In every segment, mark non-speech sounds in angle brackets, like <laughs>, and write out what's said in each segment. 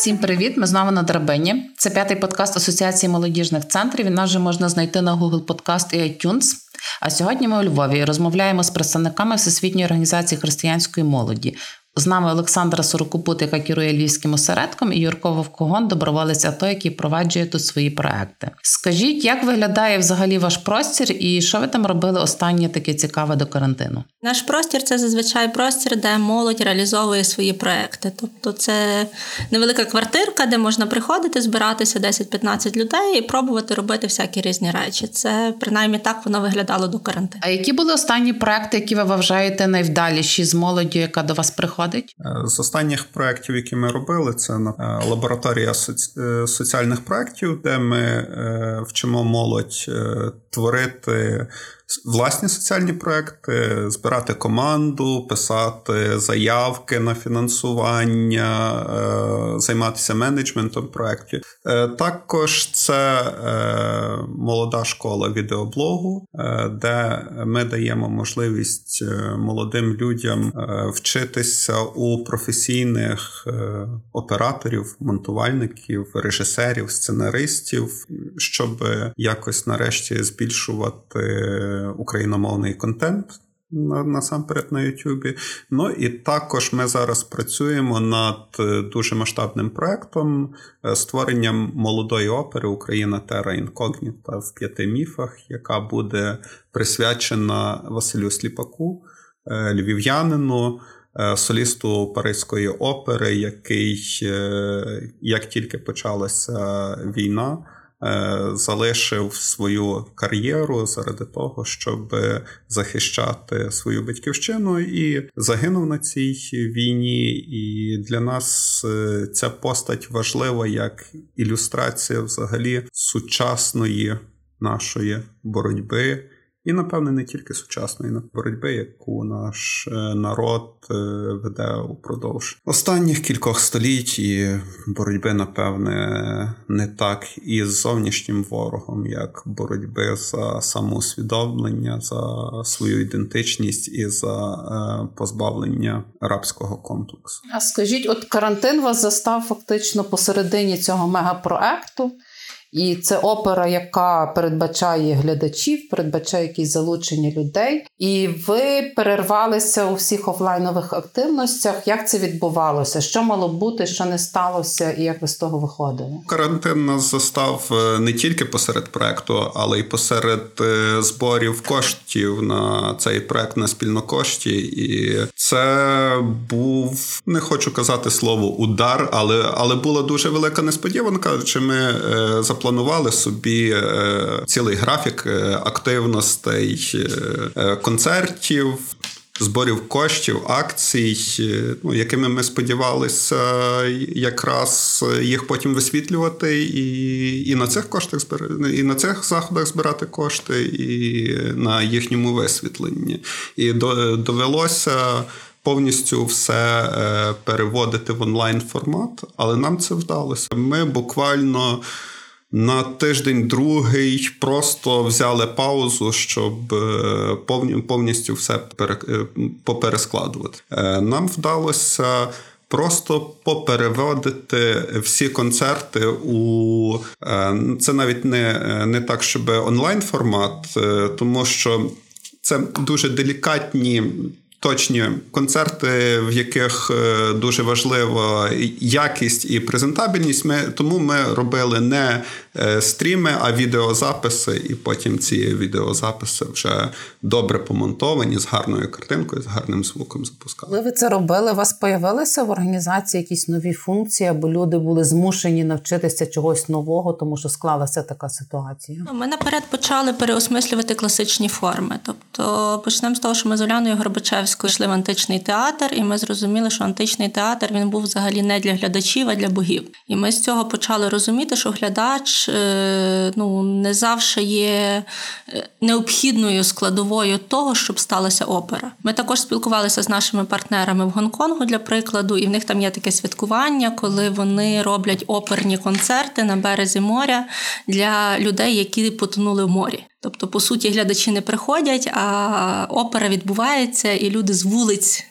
Всім привіт! Ми знову на драбині. Це п'ятий подкаст Асоціації молодіжних центрів. Він нас вже можна знайти на Google Podcast і iTunes. А сьогодні ми у Львові розмовляємо з представниками Всесвітньої організації християнської молоді. З нами Олександра Сорокопут, яка керує львівським осередком, і Юрко Вовкогон, доброволець АТО, який впроваджує тут свої проекти. Скажіть, як виглядає взагалі ваш простір, і що ви там робили останнє таке цікаве до карантину? Наш простір це зазвичай простір, де молодь реалізовує свої проекти. Тобто, це невелика квартирка, де можна приходити, збиратися 10-15 людей і пробувати робити всякі різні речі. Це принаймні так воно виглядало до карантину. А які були останні проекти, які ви вважаєте найвдаліші з молоді, яка до вас приходить? Виходить? Е, з останніх проєктів, які ми робили, це е, лабораторія е, соціальних проєктів, де ми вчимо молодь творити власні соціальні проекти, збирати команду, писати заявки на фінансування, е, займатися менеджментом проєктів. Е, також це е, молода школа відеоблогу, де ми даємо можливість молодим людям вчитися у професійних операторів, монтувальників, режисерів, сценаристів, щоб якось нарешті збільшувати україномовний контент. Насамперед на Ютубі. Ну і також ми зараз працюємо над е, дуже масштабним проектом е, створенням молодої опери Україна Тера Інкогніта в п'яти міфах, яка буде присвячена Василю Сліпаку, е, львів'янину, солісту Паризької опери, який як тільки почалася війна. Е, залишив свою кар'єру заради того, щоб захищати свою батьківщину і загинув на цій війні. І для нас е, ця постать важлива як ілюстрація взагалі сучасної нашої боротьби. І, напевне, не тільки сучасної боротьби, яку наш е, народ е, веде упродовж останніх кількох століть і боротьби, напевне, не так із зовнішнім ворогом, як боротьби за самоусвідомлення, за свою ідентичність і за е, позбавлення рабського комплексу. А скажіть, от карантин вас застав фактично посередині цього мегапроекту. І це опера, яка передбачає глядачів, передбачає якісь залучення людей. І ви перервалися у всіх офлайнових активностях. Як це відбувалося? Що мало бути, що не сталося, і як ви з того виходили? Карантин нас застав е, не тільки посеред проекту, але й посеред е, зборів коштів на цей проект на спільнокошті. І це був не хочу казати слово удар, але але була дуже велика несподіванка. Чи ми е, запланували собі е, цілий графік е, активностей, е, концертів. Зборів коштів, акцій, ну якими ми сподівалися якраз їх потім висвітлювати, і і на цих коштах і на цих заходах збирати кошти, і на їхньому висвітленні. І довелося повністю все переводити в онлайн формат, але нам це вдалося. Ми буквально. На тиждень другий просто взяли паузу, щоб е, повністю все е, поперескладувати. Е, нам вдалося. Просто попереводити всі концерти у це навіть не не так, щоб онлайн формат, тому що це дуже делікатні точні концерти, в яких е, дуже важлива якість і презентабельність. Ми тому ми робили не стріми, а відеозаписи, і потім ці відеозаписи вже добре помонтовані з гарною картинкою, з гарним звуком запускали. Коли ви це робили? У вас появилися в організації якісь нові функції, або люди були змушені навчитися чогось нового, тому що склалася така ситуація? Ми наперед почали переосмислювати класичні форми. Тобто почнемо з того, що ми з Оляною Горбачевською йшли в античний театр, і ми зрозуміли, що античний театр він був взагалі не для глядачів, а для богів. І ми з цього почали розуміти, що глядач е, ну, не завжди є е, необхідною складовою того, щоб сталася опера. Ми також спілкувалися з нашими партнерами в Гонконгу для прикладу, і в них там є таке святкування, коли вони роблять оперні концерти на березі моря для людей, які потонули в морі. Тобто, по суті, глядачі не приходять, а опера відбувається, і люди з вулиць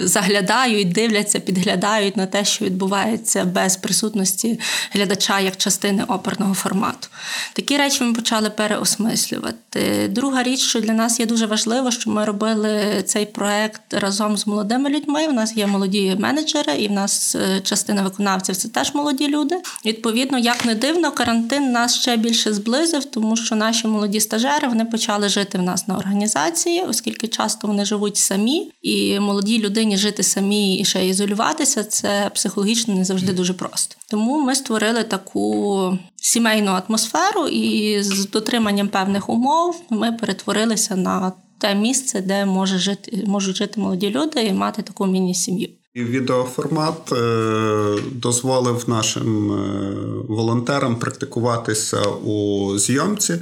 заглядають, дивляться, підглядають на те, що відбувається без присутності глядача як частини оперного формату. Такі речі ми почали переосмислювати. Друга річ, що для нас є дуже важливо, що ми робили цей проект разом з молодими людьми. У нас є молоді менеджери, і в нас е, частина виконавців це теж молоді люди. Відповідно, як не дивно, карантин нас ще більше зблизив, тому що наші молоді стажери вони почали жити в нас на організації, оскільки часто вони живуть самі і молоді молодій людині жити самі і ще ізолюватися, це психологічно не завжди дуже просто. Тому ми створили таку сімейну атмосферу, і з дотриманням певних умов ми перетворилися на те місце, де може жити, можуть жити молоді люди і мати таку міні-сім'ю. І Відеоформат е, дозволив нашим е, волонтерам практикуватися у зйомці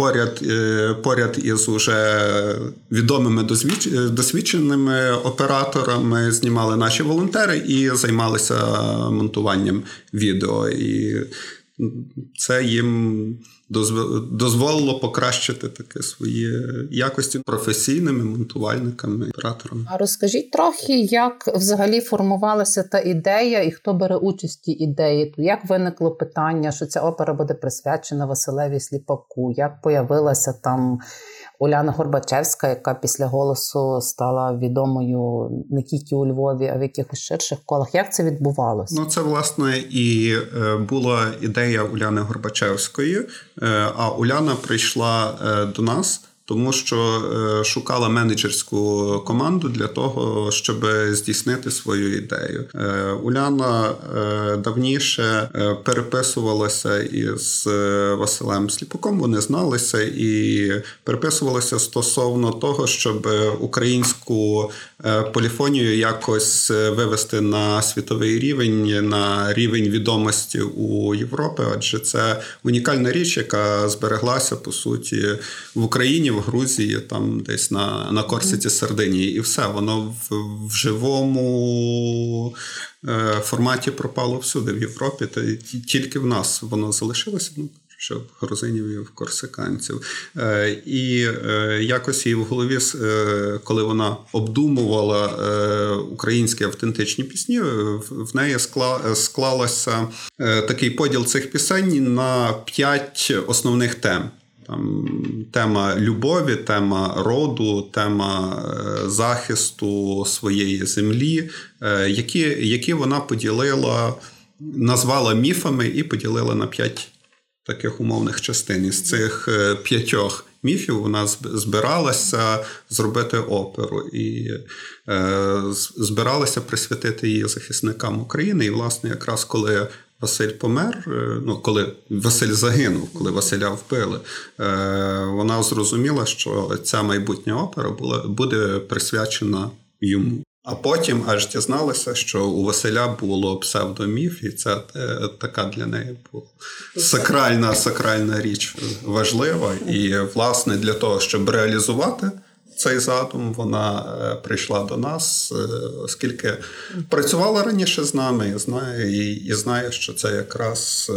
поряд е, поряд із уже відомими досвідченими операторами знімали наші волонтери і займалися монтуванням відео. І це їм дозволило покращити таке свої якості професійними монтувальниками, операторами. А розкажіть трохи, як взагалі формувалася та ідея, і хто бере участь у ідеї? Як виникло питання, що ця опера буде присвячена Василеві Сліпаку? Як появилася там? Уляна Горбачевська, яка після голосу стала відомою не тільки у Львові, а в якихось ширших колах. Як це відбувалося? Ну це власне і е, була ідея Уляни Горбачевської. Е, а Уляна прийшла е, до нас тому що е, шукала менеджерську команду для того, щоб здійснити свою ідею. Е, Уляна е, давніше переписувалася із Василем Сліпаком. Вони зналися і переписувалася стосовно того, щоб українську поліфонію якось вивести на світовий рівень, на рівень відомості у Європі, адже це унікальна річ, яка збереглася по суті в Україні. в Грузії, там десь на на Корсиці Сардинії, і все воно в, в живому е, форматі пропало всюди в Європі. Та тільки в нас воно залишилося. Що в грузинів корсиканців. Е, І е, якось її в голові, е, коли вона обдумувала українські автентичні пісні, в неї скла, склалося е, такий поділ цих пісень на п'ять основних тем. Там Тема любові, тема роду, тема захисту своєї землі, які які вона поділила, назвала міфами і поділила на п'ять таких умовних частин. Із цих е, п'ятьох міфів вона збиралася зробити оперу і збиралася присвятити її захисникам України. І, власне, якраз коли Василь помер, е, ну коли Василь загинув, коли Василя вбили, е, вона зрозуміла, що ця майбутня опера була буде присвячена йому. А потім аж дізналася, що у Василя було псевдоміф, і це е, така для неї була сакральна сакральна річ важлива. І, власне, для того, щоб реалізувати цей задум. Вона е, прийшла до нас, е, оскільки працювала раніше з нами, і знає, і, і знає, що це якраз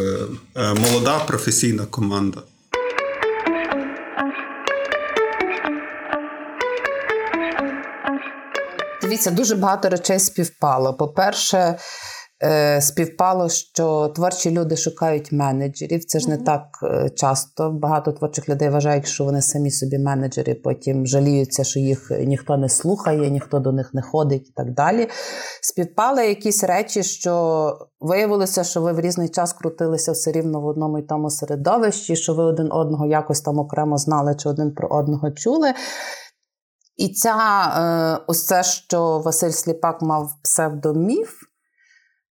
е, молода професійна команда. Дивіться, дуже багато речей співпало. По-перше, Е, співпало, що творчі люди шукають менеджерів. Це ж не так е, часто. Багато творчих людей вважають, що вони самі собі менеджери, потім жаліються, що їх ніхто не слухає, ніхто до них не ходить і так далі. Співпали якісь речі, що виявилося, що ви в різний час крутилися все рівно в одному і тому середовищі, що ви один одного якось там окремо знали чи один про одного чули. І ця е, ось це, що Василь Сліпак мав псевдоміф.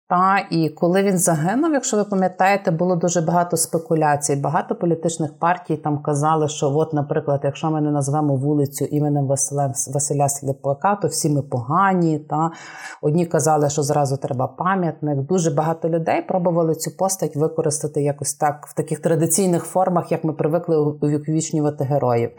Та, І коли він загинув, якщо ви пам'ятаєте, було дуже багато спекуляцій. Багато політичних партій там казали, що, от, наприклад, якщо ми не назвемо вулицю іменем Василя, Василя Сліпака, то всі ми погані. Та. Одні казали, що зразу треба пам'ятник. Дуже багато людей пробували цю постать використати якось так в таких традиційних формах, як ми привикли увіковічнювати героїв.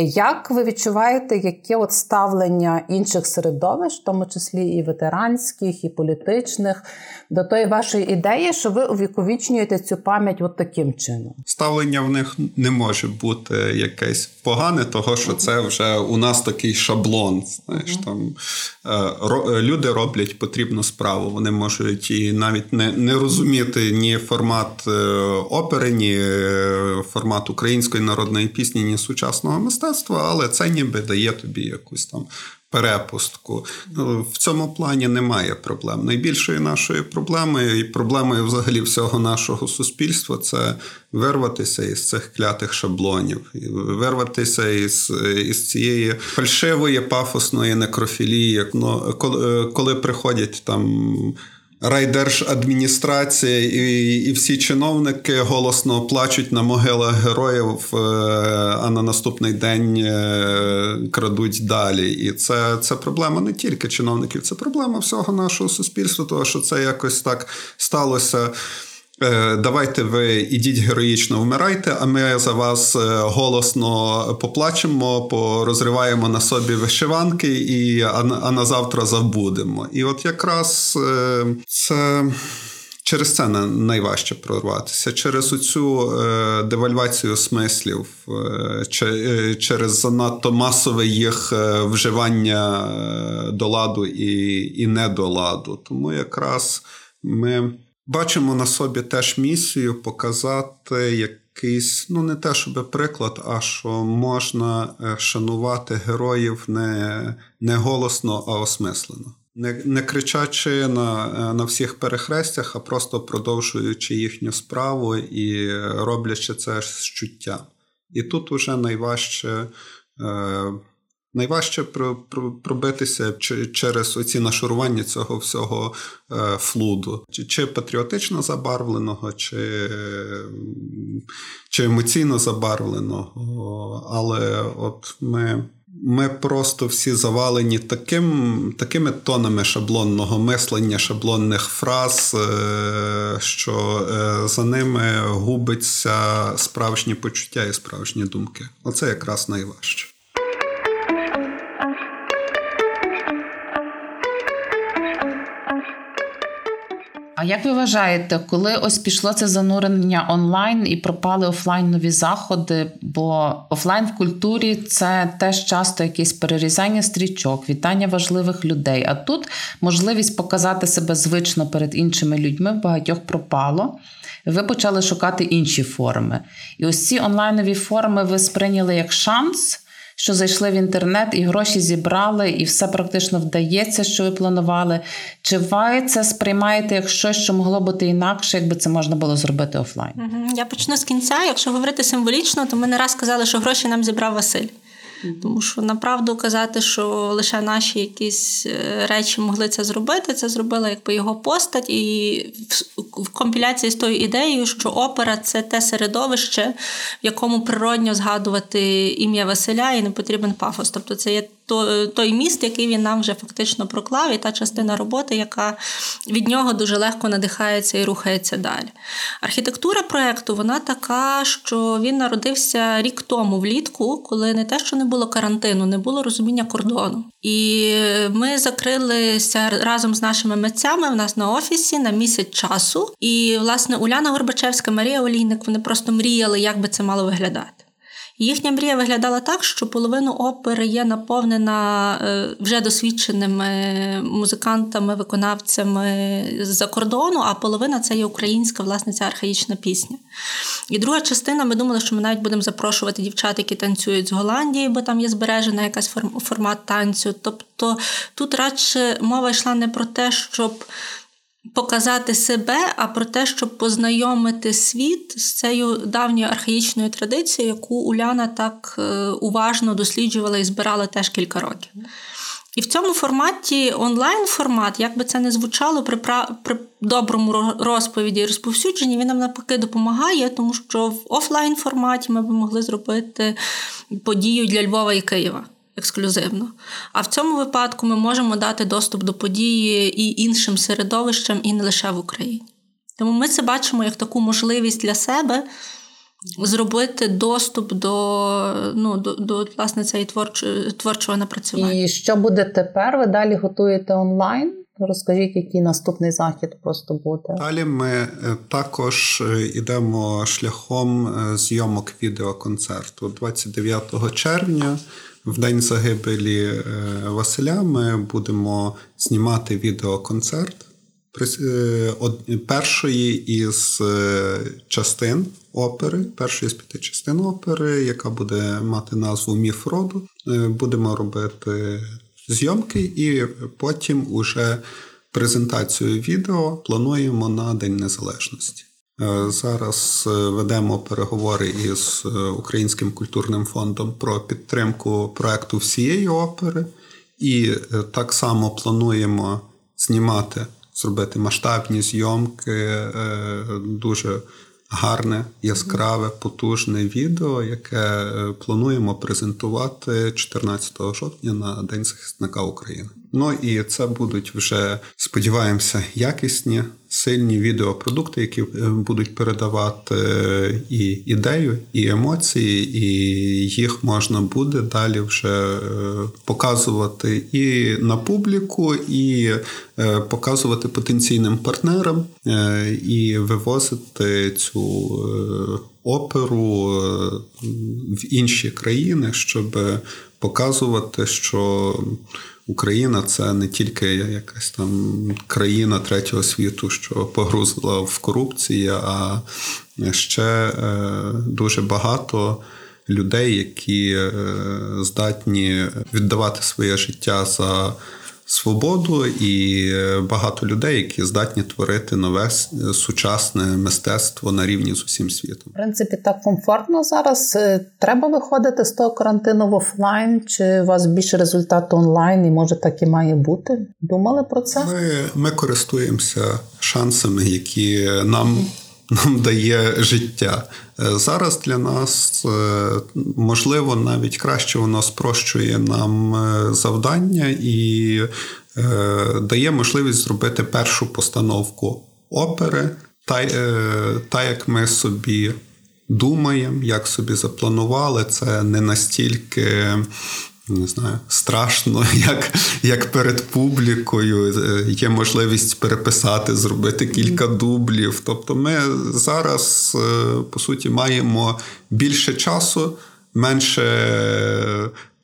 Як ви відчуваєте, яке от ставлення інших середовищ, в тому числі і ветеранських, і політичних, до тої вашої ідеї, що ви увіковічнюєте цю пам'ять от таким чином? Ставлення в них не може бути якесь погане, того що це вже у нас такий шаблон. Знаєш, там е, люди роблять потрібну справу. Вони можуть і навіть не, не розуміти ні формат е, опери, ні е, формат української народної пісні, ні сучасного мистецтва, але це ніби дає тобі якусь там перепустку. Ну, в цьому плані немає проблем. Найбільшою нашою проблемою і проблемою взагалі всього нашого суспільства це вирватися із цих клятих шаблонів, вирватися із із цієї фальшивої пафосної некрофілії. Ну, коли, коли приходять там райдержадміністрація і і всі чиновники голосно плачуть на могилах героїв, е, а на наступний день е, крадуть далі. І це це проблема не тільки чиновників, це проблема всього нашого суспільства, тому що це якось так сталося. Е, давайте ви ідіть героїчно вмирайте, а ми за вас е, голосно поплачемо, порозриваємо на собі вишиванки, і а, а на завтра забудемо. І от якраз е, це. Через це найважче прорватися, через оцю девальвацію смислів, через занадто масове їх вживання до ладу і і не до ладу. Тому якраз ми бачимо на собі теж місію показати якийсь, ну не те, щоб приклад, а що можна е, шанувати героїв не не голосно, а осмислено. Не не кричачи на е, на всіх перехрестях, а просто продовжуючи їхню справу і роблячи це з чуття. І тут уже найважче е, Найважче пробитися через оці нашарування цього всього е, флуду, чи, чи патріотично забарвленого, чи чи емоційно забарвленого. Але от ми ми просто всі завалені таким, такими тонами шаблонного мислення, шаблонних фраз, е, що е, за ними губиться справжні почуття і справжні думки. Оце якраз найважче. А як ви вважаєте, коли ось пішло це занурення онлайн і пропали офлайнові заходи? Бо офлайн в культурі це теж часто якесь перерізання стрічок, вітання важливих людей. А тут можливість показати себе звично перед іншими людьми багатьох пропало. Ви почали шукати інші форми. І ось ці онлайнові форми ви сприйняли як шанс що зайшли в інтернет і гроші зібрали, і все практично вдається, що ви планували. Чи ви це сприймаєте як щось, що могло бути інакше, якби це можна було зробити офлайн? Я почну з кінця. Якщо говорити символічно, то ми не раз сказали, що гроші нам зібрав Василь. Тому що направду казати, що лише наші якісь е, речі могли це зробити, це зробила якби його постать, і в компіляції з тою ідеєю, що опера це те середовище, в якому природньо згадувати ім'я Василя і не потрібен пафос. Тобто це є той міст, який він нам вже фактично проклав, і та частина роботи, яка від нього дуже легко надихається і рухається далі. Архітектура проєкту вона така, що він народився рік тому влітку, коли не те, що не було карантину, не було розуміння кордону. І ми закрилися разом з нашими митцями в нас на офісі на місяць часу. І, власне, Уляна Горбачевська, Марія Олійник, вони просто мріяли, як би це мало виглядати. Їхня мрія виглядала так, що половину опери є наповнена е, вже досвідченими музикантами, виконавцями з-за кордону, а половина це є українська власне ця архаїчна пісня. І друга частина, ми думали, що ми навіть будемо запрошувати дівчат, які танцюють з Голландії, бо там є збережена якась формат танцю. Тобто тут радше мова йшла не про те, щоб показати себе, а про те, щоб познайомити світ з цією давньою архаїчною традицією, яку Уляна так е, уважно досліджувала і збирала теж кілька років. І в цьому форматі онлайн-формат, як би це не звучало, при при доброму розповіді і розповсюдженні, він нам навпаки допомагає, тому що в офлайн форматі ми б могли зробити подію для Львова і Києва ексклюзивно. А в цьому випадку ми можемо дати доступ до події і іншим середовищам, і не лише в Україні. Тому ми це бачимо як таку можливість для себе зробити доступ до ну, до, до власне цієї творчого, творчого напрацювання. І що буде тепер? Ви далі готуєте онлайн? Розкажіть, який наступний захід просто буде. Далі ми е, також йдемо шляхом зйомок відеоконцерту 29 червня. В день загибелі Василя ми будемо знімати відеоконцерт. Е, першої із е, частин опери, першої з п'яти частин опери, яка буде мати назву Міф роду. Е, будемо робити зйомки, і потім уже презентацію відео плануємо на День Незалежності. Зараз ведемо переговори із Українським культурним фондом про підтримку проекту всієї опери, і так само плануємо знімати зробити масштабні зйомки, е, дуже гарне, яскраве, потужне відео, яке е, плануємо презентувати 14 жовтня на День захисника України. Ну і це будуть вже сподіваємося якісні сильні відеопродукти, які е, будуть передавати е, і ідею, і емоції, і їх можна буде далі вже е, показувати і на публіку, і показувати потенційним партнерам, і вивозити цю оперу в інші країни, щоб показувати, що. Україна це не тільки якась там країна третього світу, що погрузила в корупції, а ще е, дуже багато людей, які е, здатні віддавати своє життя за свободу і е, багато людей, які здатні творити нове сучасне мистецтво на рівні з усім світом. В принципі, так комфортно зараз. Е, треба виходити з того карантину в офлайн, чи у вас більше результату онлайн, і може так і має бути? Думали про це? Ми, Ми користуємося шансами, які нам нам дає життя. Е, зараз для нас е, можливо навіть краще воно спрощує нам е, завдання і дає можливість зробити першу постановку опери, та, та як ми собі думаємо, як собі запланували, це не настільки не знаю, страшно, <laughs> як як перед публікою. Е, є можливість переписати, зробити кілька дублів. Тобто, ми зараз, е, по суті, маємо більше часу, менше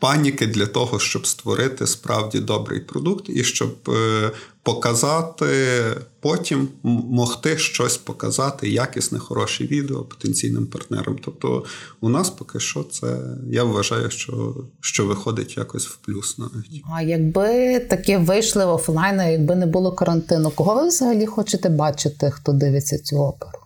паніки для того, щоб створити справді добрий продукт і щоб е, показати потім могти щось показати, якісне, хороше відео потенційним партнерам. Тобто, у нас поки що це я вважаю, що що виходить якось в плюс навіть. А якби таке вийшли офлайн, якби не було карантину, кого ви взагалі хочете бачити, хто дивиться цю оперу?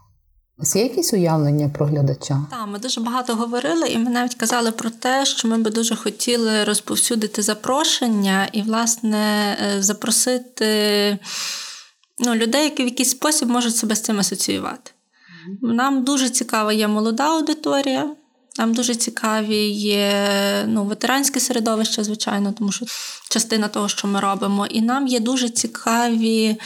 Є якісь уявлення про глядача? Так, ми дуже багато говорили, і ми навіть казали про те, що ми би дуже хотіли розповсюдити запрошення і, власне, е, запросити ну, людей, які в якийсь спосіб можуть себе з цим асоціювати. Нам дуже цікава є молода аудиторія. Нам дуже цікаві є ну, ветеранське середовище, звичайно, тому що частина того, що ми робимо. І нам є дуже цікаві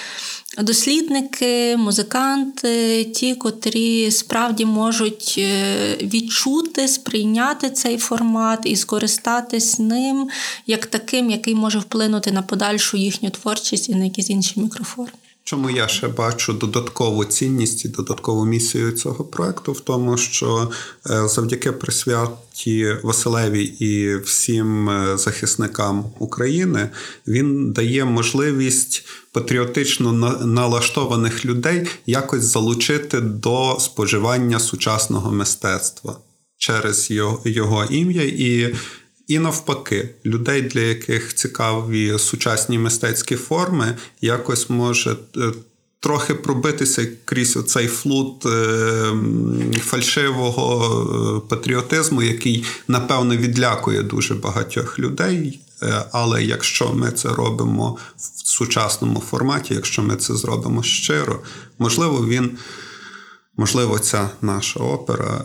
дослідники, музиканти, ті, котрі справді можуть е, відчути, сприйняти цей формат і скористатись ним як таким, який може вплинути на подальшу їхню творчість і на якісь інші мікроформи. Чому я ще бачу додаткову цінність і додаткову місію цього проекту? В тому, що е, завдяки присвяті Василеві і всім е, захисникам України він дає можливість патріотично налаштованих людей якось залучити до споживання сучасного мистецтва через його ім'я. І і навпаки, людей, для яких цікаві сучасні мистецькі форми, якось може. Е, трохи пробитися крізь цей флут е, фальшивого е, патріотизму, який напевно відлякує дуже багатьох людей. Але якщо ми це робимо в сучасному форматі, якщо ми це зробимо щиро, можливо, він, можливо, ця наша опера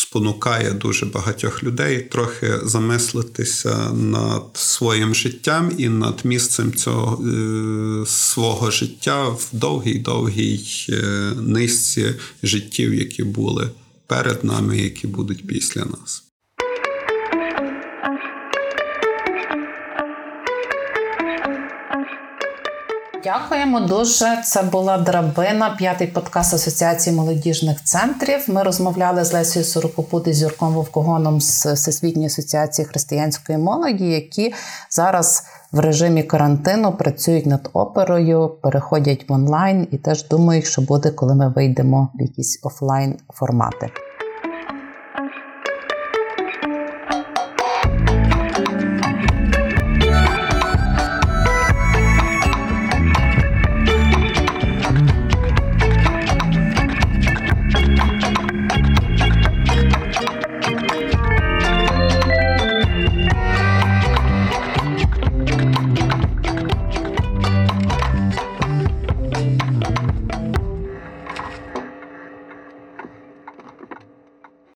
спонукає дуже багатьох людей трохи замислитися над своїм життям і над місцем цього е, свого життя в довгій довгій е, низці життів, які були перед нами, які будуть після нас. Дякуємо дуже. Це була драбина, п'ятий подкаст Асоціації молодіжних центрів. Ми розмовляли з Лесією Сорокопути з Юрком Вовкогоном з Всесвітньої асоціації християнської молоді, які зараз в режимі карантину працюють над оперою, переходять в онлайн і теж думають, що буде, коли ми вийдемо в якісь офлайн формати.